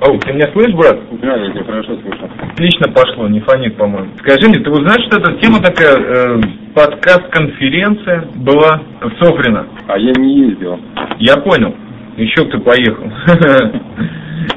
Ау, ты меня слышишь, брат? Да, я тебя хорошо слышу. Отлично пошло, не фонит, по-моему. Скажи мне, ты вот знаешь, что эта тема такая, э, подкаст-конференция была в Софрино? А я не ездил. Я понял. Еще ты поехал.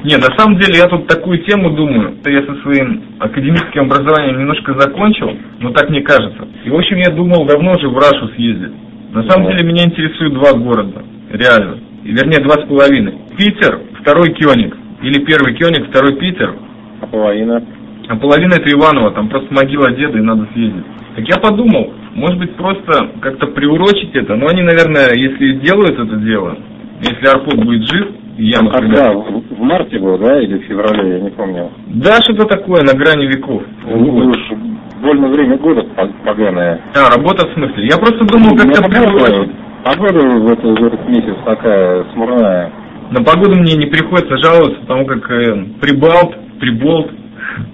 Не, на самом деле я тут такую тему думаю. Я со своим академическим образованием немножко закончил, но так мне кажется. И в общем я думал давно уже в Рашу съездить. На самом деле меня интересуют два города. Реально. И, вернее, два с половиной. Питер, второй Кёник. Или первый Кёник, второй Питер. А половина? А половина это Иваново, там просто могила деда и надо съездить. Так я подумал, может быть просто как-то приурочить это, но они, наверное, если сделают это дело, если Арпод будет жив, я, например... Когда? В, в марте был, да, или в феврале, я не помню. Да, что-то такое, на грани веков. Ну, уж больно время года по- поганое. А, работа в смысле? Я просто думал, как-то Ну, погода, приурочить. погода в, это- в этот месяц такая смурная. На погоду мне не приходится жаловаться, потому как э, прибалт, приболт.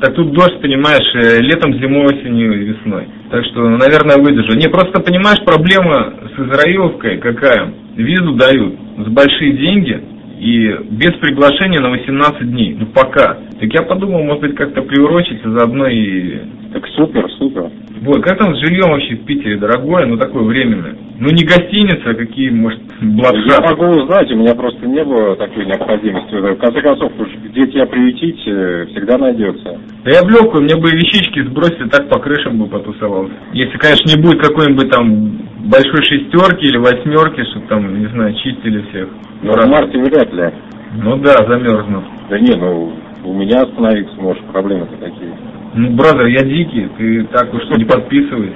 Так тут дождь, понимаешь, э, летом, зимой, осенью и весной. Так что, наверное, выдержу. Не, просто понимаешь, проблема с Израиловкой какая? Визу дают за большие деньги и без приглашения на 18 дней. Ну, пока. Так я подумал, может быть, как-то приурочить, а заодно и... Так супер, супер. Вот, как там с жильем вообще в Питере? Дорогое, но такое временное. Ну, не гостиница, а какие, может, Я блокшаты. могу узнать, у меня просто не было такой необходимости. В конце концов, уж где тебя приютить, э, всегда найдется. Да я в легкую, мне бы вещички сбросить, и так по крышам бы потусовался. Если, конечно, не будет какой-нибудь там большой шестерки или восьмерки, чтобы там, не знаю, чистили всех. Но в марте вряд ли. Ну да, замерзну. Да не, ну, у меня остановиться можешь, проблемы-то такие. Ну, бразер, я дикий, ты так уж не подписывайся.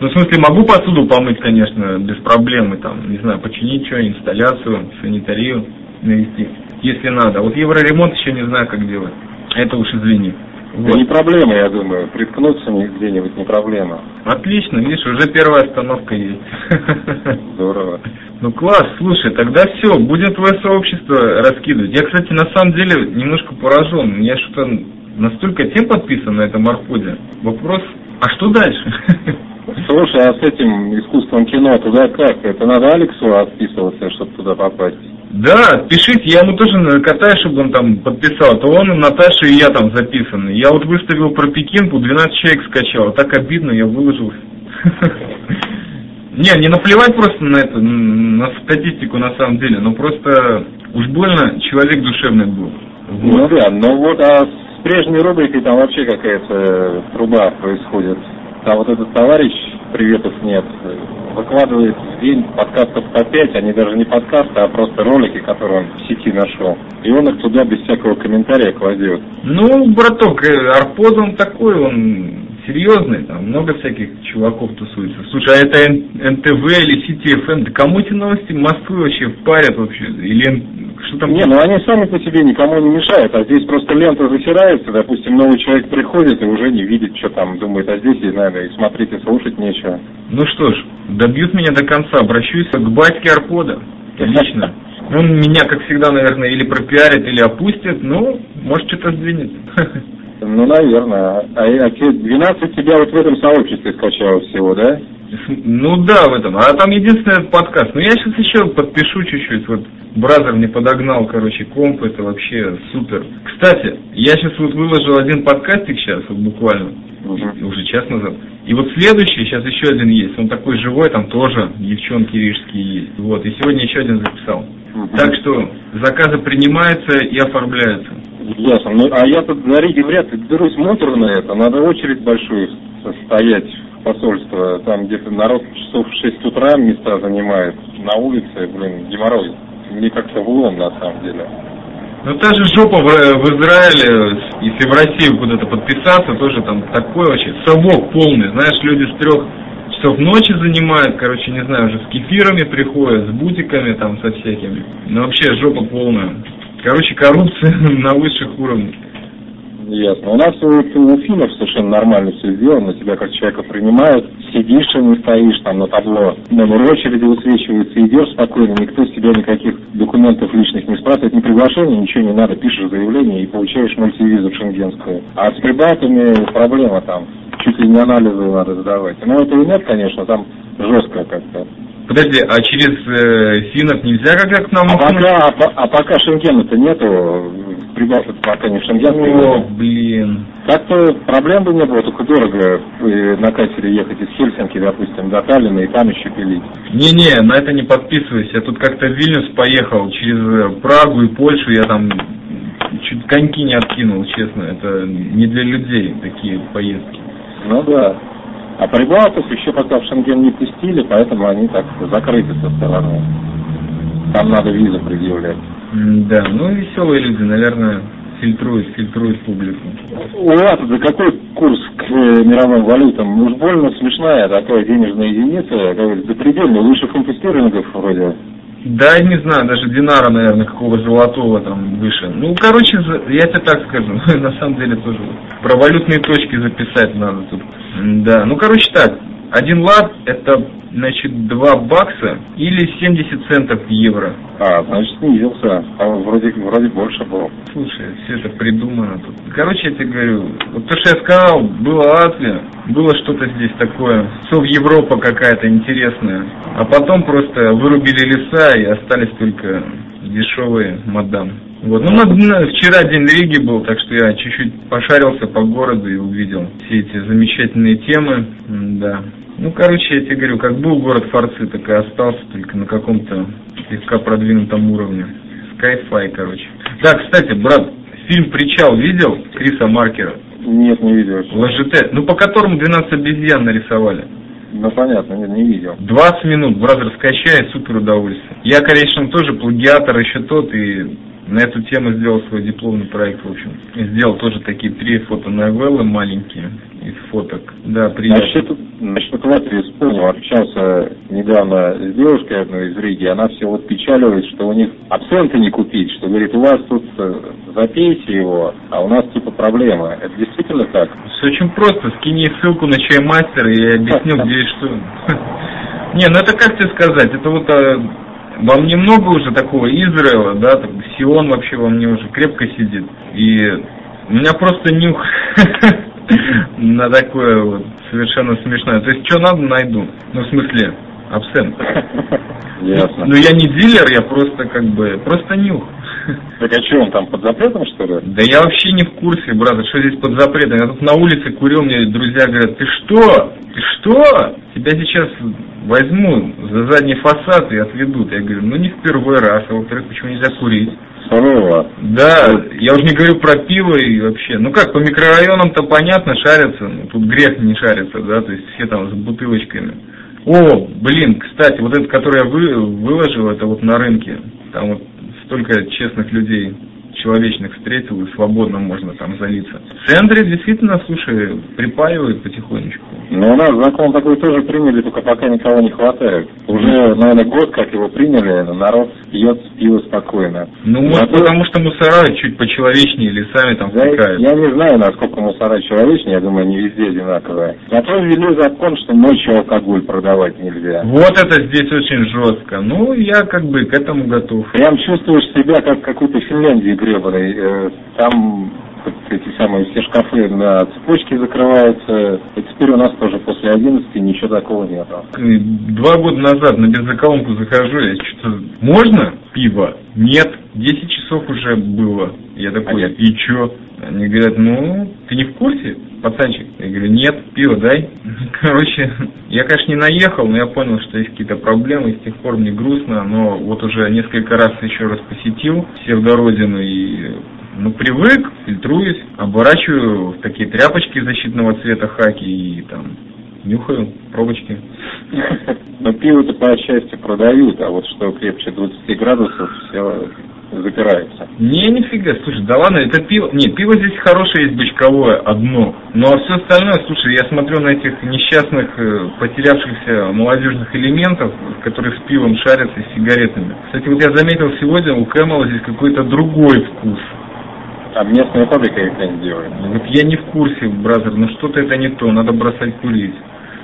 Ну, в смысле, могу посуду помыть, конечно, без проблем, и там, не знаю, починить что, инсталляцию, санитарию навести, если надо. Вот евроремонт еще не знаю, как делать. Это уж извини. Да Вот. не проблема, я думаю. Приткнуться где-нибудь не проблема. Отлично, видишь, уже первая остановка есть. Здорово. Ну класс, слушай, тогда все, будем твое сообщество раскидывать. Я, кстати, на самом деле немножко поражен. Я что-то настолько тем подписан на этом арподе. Вопрос, а что дальше? Слушай, а с этим искусством кино туда как? Это надо Алексу отписываться, чтобы туда попасть? Да, пишите, я ему тоже накатаю, чтобы он там подписал. То он, Наташа и я там записаны. Я вот выставил про Пекинку, 12 человек скачал. Так обидно, я выложился. Не, не наплевать просто на это, на статистику на самом деле, но просто уж больно человек душевный был. Ну Вот. да, ну вот, а с прежней рубрикой там вообще какая-то труба происходит. Там вот этот товарищ, приветов нет, выкладывает в день подкастов по пять, они даже не подкасты, а просто ролики, которые он в сети нашел. И он их туда без всякого комментария кладет. Ну, браток, э, Арпод он такой, он серьезный, там много всяких чуваков тусуется. Слушай, а это НТВ или CTFM, да кому эти новости Москвы вообще впарят вообще? Или что там? Не, ну они сами по себе никому не мешают, а здесь просто лента засирается, допустим, новый человек приходит и уже не видит, что там, думает, а здесь, и, наверное, и смотреть, и слушать нечего. Ну что ж, добьют меня до конца, обращусь к батьке Арпода, лично. Он меня, как всегда, наверное, или пропиарит, или опустит, ну, может, что-то сдвинет. Ну, наверное. А, а те 12 тебя вот в этом сообществе скачало всего, да? Ну да, в этом. А там единственный подкаст. Ну я сейчас еще подпишу чуть-чуть. Вот Бразер мне подогнал, короче, комп. Это вообще супер. Кстати, я сейчас вот выложил один подкастик сейчас, вот буквально, уже час назад. И вот следующий, сейчас еще один есть. Он такой живой, там тоже девчонки рижские есть. Вот, и сегодня еще один записал. Так что заказы принимаются и оформляются. Ясно. Ну, а я тут на Риге вряд ли берусь муторно это. Надо очередь большую стоять в посольство. Там где-то народ часов в 6 утра места занимает. На улице, блин, геморрой. Мне как-то влом, на самом деле. Ну та же жопа в, в Израиле, если в Россию куда-то подписаться, тоже там такой вообще совок полный. Знаешь, люди с трех часов ночи занимают, короче, не знаю, уже с кефирами приходят, с бутиками там, со всякими. Ну вообще жопа полная. Короче, коррупция на высших уровнях. Ясно. У нас вот у финнов совершенно нормально все сделано, тебя как человека принимают, сидишь, а не стоишь там на табло, номер очереди высвечивается, идешь спокойно, никто с тебя никаких документов личных не спрашивает, ни приглашения, ничего не надо, пишешь заявление и получаешь мультивизу шенгенскую. А с прибалтами проблема там, чуть ли не анализы надо сдавать. Ну это и нет, конечно, там жестко как-то. Подожди, а через э, финнов нельзя как к нам А пока, а, а пока Шенгена-то нету, Пока не в Шенген О, блин. Так-то проблем бы не было, только дорого э, на катере ехать из Хельсинки, допустим, до Таллина и там еще пилить. Не-не, на это не подписывайся. Я тут как-то в Вильнюс поехал через э, Прагу и Польшу, я там чуть коньки не откинул, честно. Это не для людей такие поездки. Ну да. А прибалтов еще пока в Шенген не пустили, поэтому они так закрыты со стороны. Там надо визу предъявлять. Да, ну веселые люди, наверное, фильтруют, фильтруют публику. У вас за какой курс к э, мировым валютам? Уж больно смешная такая денежная единица, как говорится, запредельная, выше фунта стерлингов вроде. Да, я не знаю, даже динара, наверное, какого золотого там выше. Ну, короче, я тебе так скажу, на самом деле тоже про валютные точки записать надо тут. Да, ну, короче так, один лат это, значит, 2 бакса или 70 центов евро. А, значит, снизился. А вроде, вроде больше был. Слушай, все это придумано тут. Короче, я тебе говорю, вот то, что я сказал, было Латвия, было что-то здесь такое, Сов Европа какая-то интересная, а потом просто вырубили леса и остались только дешевые мадам. Вот. Ну, на- вчера день Риги был, так что я чуть-чуть пошарился по городу и увидел все эти замечательные темы. Да. Ну, короче, я тебе говорю, как был город Форцы, так и остался только на каком-то слегка продвинутом уровне. Skyfi, короче. Да, кстати, брат, фильм «Причал» видел Криса Маркера? Нет, не видел. ЛЖТ, ну по которому 12 обезьян нарисовали. Ну, понятно, нет, не видел. 20 минут, бразер, скачай, супер удовольствие. Я, конечно, тоже плагиатор еще тот, и на эту тему сделал свой дипломный проект, в общем. Сделал тоже такие три фотоновеллы маленькие из фоток. Да, приятно. Насчет, насчет Латвии вспомнил, общался недавно с девушкой одной из Риги, она все вот печаливает, что у них абсента не купить, что говорит, у вас тут э, запейте его, а у нас типа проблемы. Это действительно так? Все очень просто. Скинь ей ссылку на чаймастер, и я объясню, где и что. Не, ну это как тебе сказать, это вот э, во мне много уже такого Израила, да, так, Сион вообще во мне уже крепко сидит. И у меня просто нюх на такое вот совершенно смешное. То есть, что надо, найду. Ну, в смысле, абсент. Ясно. Ну, я не дилер, я просто как бы, просто нюх. Так а что, он там под запретом, что ли? Да я вообще не в курсе, брат, что здесь под запретом. Я тут на улице курил, мне друзья говорят, ты что? Ты что? Тебя сейчас возьму за задний фасад и отведут. Я говорю, ну не в первый раз, а во-вторых, почему нельзя курить? Сурово. Да, я уже не говорю про пиво и вообще. Ну как, по микрорайонам-то понятно, шарятся. Ну, тут грех не шарится, да, то есть все там с бутылочками. О, блин, кстати, вот этот, который я вы, выложил, это вот на рынке. Там вот столько честных людей человечных встретил, и свободно можно там залиться. В центре действительно, слушай, припаивают потихонечку. Но у нас закон такой тоже приняли, только пока никого не хватает. Уже, наверное, год, как его приняли, народ пьет пиво спокойно. Ну, Зато- потому что мусора чуть почеловечнее лесами там Да, я не знаю, насколько мусора человечные, я думаю, не везде одинаковые. Зато ввели закон, что ночью алкоголь продавать нельзя. Вот это здесь очень жестко. Ну, я как бы к этому готов. Прям чувствуешь себя как в какой-то Финляндии гребаной. Э, Там вот эти самые все шкафы на цепочке закрываются. Теперь у нас тоже после 11 ничего такого нету. Два года назад на бензоколонку захожу, я что-то... Можно пиво? Нет. 10 часов уже было. Я такой, А и чё? Они говорят, ну, ты не в курсе, пацанчик? Я говорю, нет, пиво дай. Короче, я, конечно, не наехал, но я понял, что есть какие-то проблемы, и с тех пор мне грустно, но вот уже несколько раз еще раз посетил псевдородину и ну, привык, фильтруюсь, оборачиваю в такие тряпочки защитного цвета хаки и там нюхаю пробочки. Но пиво-то по счастью продают, а вот что крепче 20 градусов, все запирается. Не, нифига, слушай, да ладно, это пиво, не, пиво здесь хорошее есть бочковое, одно, но все остальное, слушай, я смотрю на этих несчастных, э, потерявшихся молодежных элементов, которые с пивом шарятся и с сигаретами. Кстати, вот я заметил сегодня у Кэмела здесь какой-то другой вкус. Там местная фабрика их не делает. Вот я не в курсе, бразер, но что-то это не то, надо бросать курить.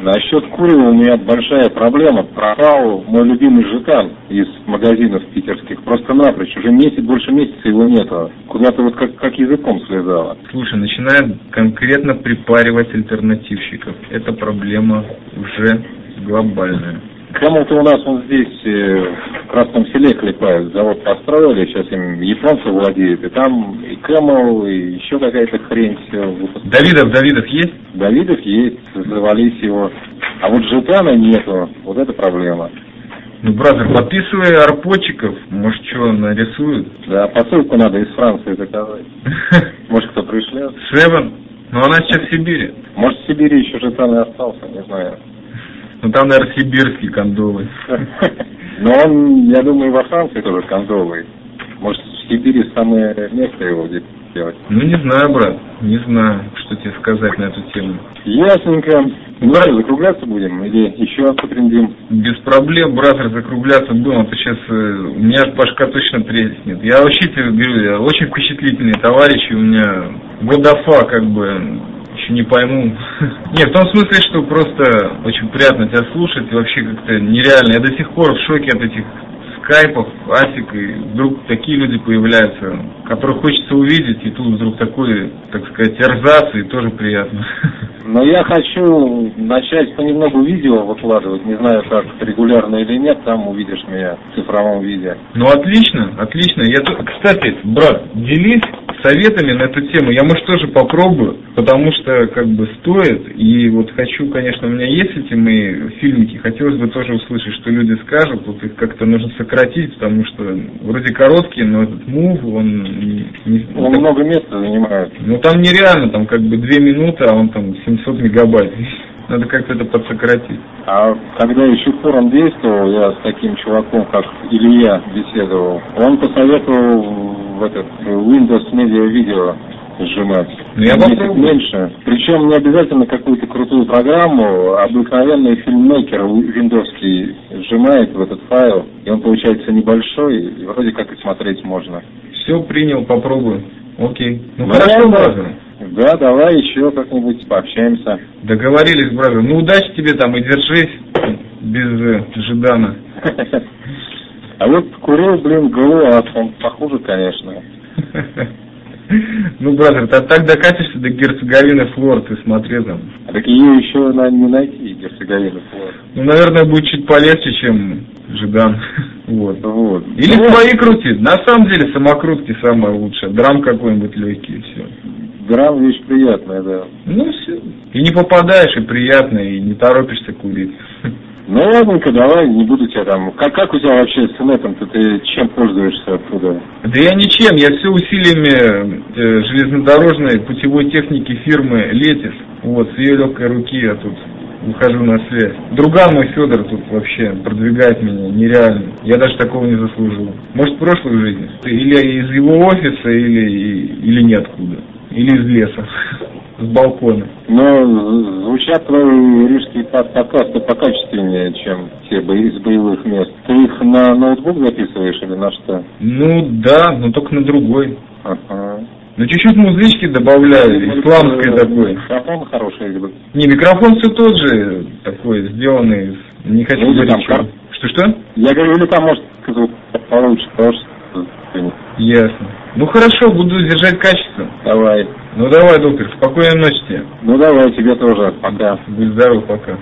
Насчет курева у меня большая проблема. Пропал мой любимый жетан из магазинов питерских. Просто напрочь. Уже месяц, больше месяца его нету. Куда-то вот как, как языком слезало. Слушай, начинает конкретно припаривать альтернативщиков. Это проблема уже глобальная. Кэмл-то у нас он здесь, э, Красном селе клепают, завод построили, сейчас им японцы владеют, и там и Кэмл, и еще какая-то хрень все. Давидов, Давидов есть? Давидов есть, завались его. А вот Житана нету, вот это проблема. Ну, бразер, подписывай арпотчиков, может, что нарисуют. Да, посылку надо из Франции заказать. Может, кто пришлет. Севен, но она сейчас в Сибири. Может, в Сибири еще Житан и остался, не знаю. Ну, там, наверное, сибирский кондовый. Но он, я думаю, во Франции тоже кондовый. Может, в Сибири самое место его где делать. Ну, не знаю, брат, не знаю, что тебе сказать на эту тему. Ясненько. Ну, давай закругляться будем или еще потрендим? Без проблем, бразер, закругляться будем, а то сейчас э, у меня башка точно треснет. Я вообще тебе говорю, я очень впечатлительные товарищи, у меня годафа как бы не пойму. Нет, в том смысле, что просто очень приятно тебя слушать, вообще как-то нереально. Я до сих пор в шоке от этих скайпов, асик, и вдруг такие люди появляются, которых хочется увидеть, и тут вдруг такой, так сказать, эрзац, и тоже приятно. Но я хочу начать понемногу видео выкладывать, не знаю, как регулярно или нет, там увидишь меня в цифровом виде. Ну, отлично, отлично. Я тут, кстати, брат, делись советами на эту тему. Я, может, тоже попробую, потому что, как бы, стоит. И вот хочу, конечно, у меня есть эти мои фильмики, хотелось бы тоже услышать, что люди скажут. Вот их как-то нужно сократить, потому что вроде короткие, но этот мув, он... Не, не, Он так- много места занимает. Ну, там нереально, там как бы две минуты, а он там 700 мегабайт. Надо как-то это подсократить. А когда еще форум действовал, я с таким чуваком, как Илья, беседовал, он посоветовал в этот Windows Media Video сжимать. Ну, я попробую. меньше. Причем не обязательно какую-то крутую программу, а обыкновенный фильммейкер виндовский сжимает в этот файл, и он получается небольшой, и вроде как и смотреть можно. Все принял, попробую. Окей. Ну, Ну, хорошо, да. Да, давай еще как-нибудь пообщаемся. Договорились, бразер. Ну, удачи тебе там и держись без э, Жидана. А вот курил, блин, ГЛУАС, он похуже, конечно. Ну, бразер, ты так докатишься до Герцеговины Флор, ты смотри там. А так ее еще на, не найти, Герцеговина. Вот. Ну, наверное, будет чуть полегче, чем Жидан. Вот. Вот. Или Ну, свои крути. На самом деле самокрутки самое лучшее. Драм какой-нибудь легкий, все. Драм вещь приятная, да. Ну, все. И не попадаешь, и приятно, и не торопишься курить. Ну ладненько, давай, не буду тебя там. Как, как у тебя вообще с инетом-то? Ты чем пользуешься оттуда? Да я ничем, я все усилиями э, железнодорожной путевой техники фирмы Летис. Вот, с ее легкой руки я тут выхожу на связь. Друган мой Федор тут вообще продвигает меня нереально. Я даже такого не заслужил. Может, в прошлой жизни. Или из его офиса, или, или ниоткуда. Или из леса. С балкона. Но звучат твои рижские под- подкасты покачественнее, чем те из боевых мест. Ты их на ноутбук записываешь или на что? Ну да, но только на другой. Ага. Ну чуть-чуть музычки добавляю, исламской такой. Микрофон хороший, Не, микрофон все тот же, такой, сделанный. Не хочу Ну, говорить, там что- кар- Что-что? Я говорю, или там, может, получше, что... Ясно. Ну хорошо, буду держать качество. Давай. Ну давай, доктор, спокойной ночи тебе. Ну давай, тебе тоже. Пока. Будь здоров, пока.